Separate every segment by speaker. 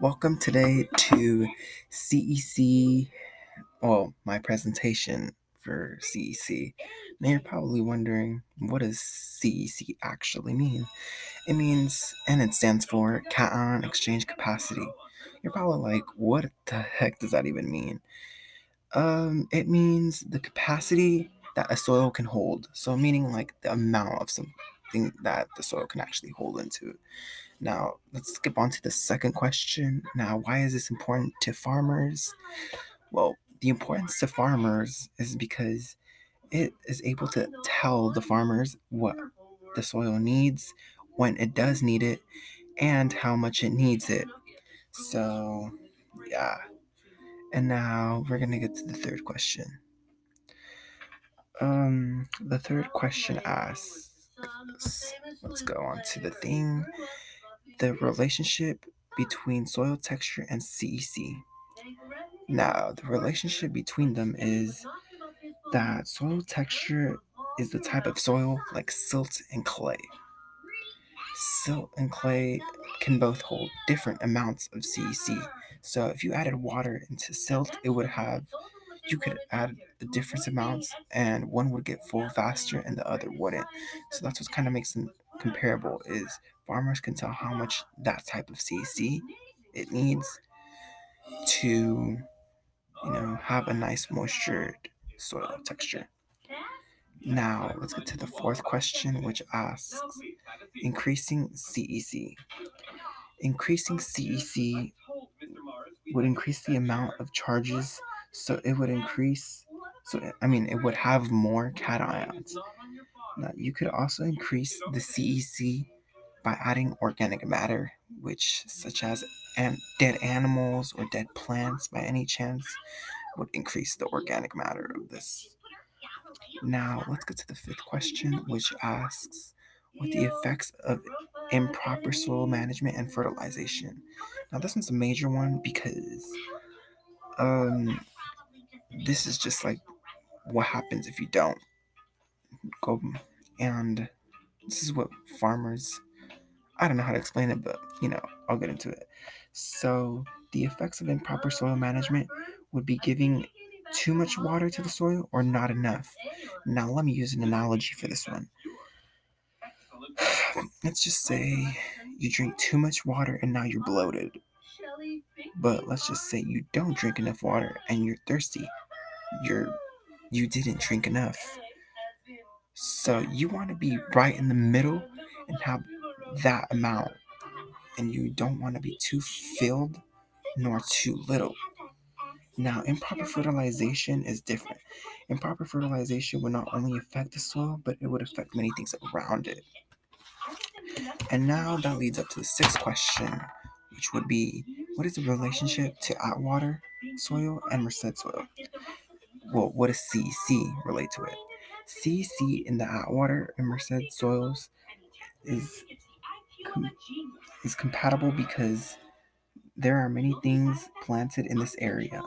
Speaker 1: Welcome today to CEC, well, my presentation for CEC. Now you're probably wondering, what does CEC actually mean? It means, and it stands for cation exchange capacity. You're probably like, what the heck does that even mean? Um, it means the capacity that a soil can hold. So meaning like the amount of something that the soil can actually hold into. Now, let's skip on to the second question. Now, why is this important to farmers? Well, the importance to farmers is because it is able to tell the farmers what the soil needs, when it does need it, and how much it needs it. So, yeah. And now we're going to get to the third question. Um, the third question asks, let's go on to the thing the relationship between soil texture and CEC. Now, the relationship between them is that soil texture is the type of soil like silt and clay. Silt and clay can both hold different amounts of CEC. So if you added water into silt, it would have you could add the different amounts and one would get full faster and the other wouldn't. So that's what kind of makes them comparable is farmers can tell how much that type of CEC it needs to you know have a nice moistured soil texture. Now let's get to the fourth question which asks increasing CEC. Increasing CEC would increase the amount of charges so it would increase so I mean it would have more cations. Now you could also increase the CEC by adding organic matter, which such as an- dead animals or dead plants by any chance would increase the organic matter of this. Now let's get to the fifth question, which asks what the effects of improper soil management and fertilization. Now this one's a major one because um this is just like what happens if you don't go and this is what farmers I don't know how to explain it, but you know, I'll get into it. So, the effects of improper soil management would be giving too much water to the soil or not enough. Now, let me use an analogy for this one. Let's just say you drink too much water and now you're bloated. But let's just say you don't drink enough water and you're thirsty. You're you didn't drink enough. So you want to be right in the middle and have that amount. And you don't want to be too filled nor too little. Now, improper fertilization is different. Improper fertilization would not only affect the soil, but it would affect many things around it. And now that leads up to the sixth question, which would be what is the relationship to Atwater soil and Merced soil? Well, what does CEC relate to it? CEC in the Atwater and Merced soils is com- is compatible because there are many things planted in this area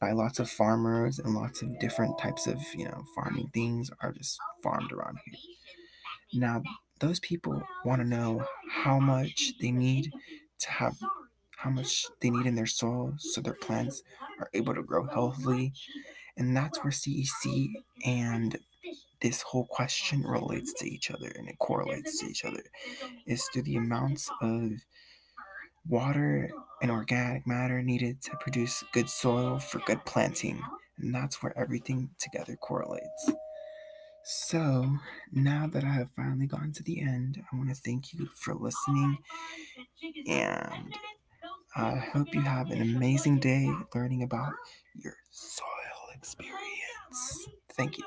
Speaker 1: by lots of farmers and lots of different types of you know farming things are just farmed around here now those people want to know how much they need to have how much they need in their soil so their plants are able to grow healthily and that's where cec and this whole question relates to each other and it correlates to each other is through the amounts of water and organic matter needed to produce good soil for good planting. And that's where everything together correlates. So, now that I have finally gotten to the end, I want to thank you for listening. And I hope you have an amazing day learning about your soil experience. Thank you.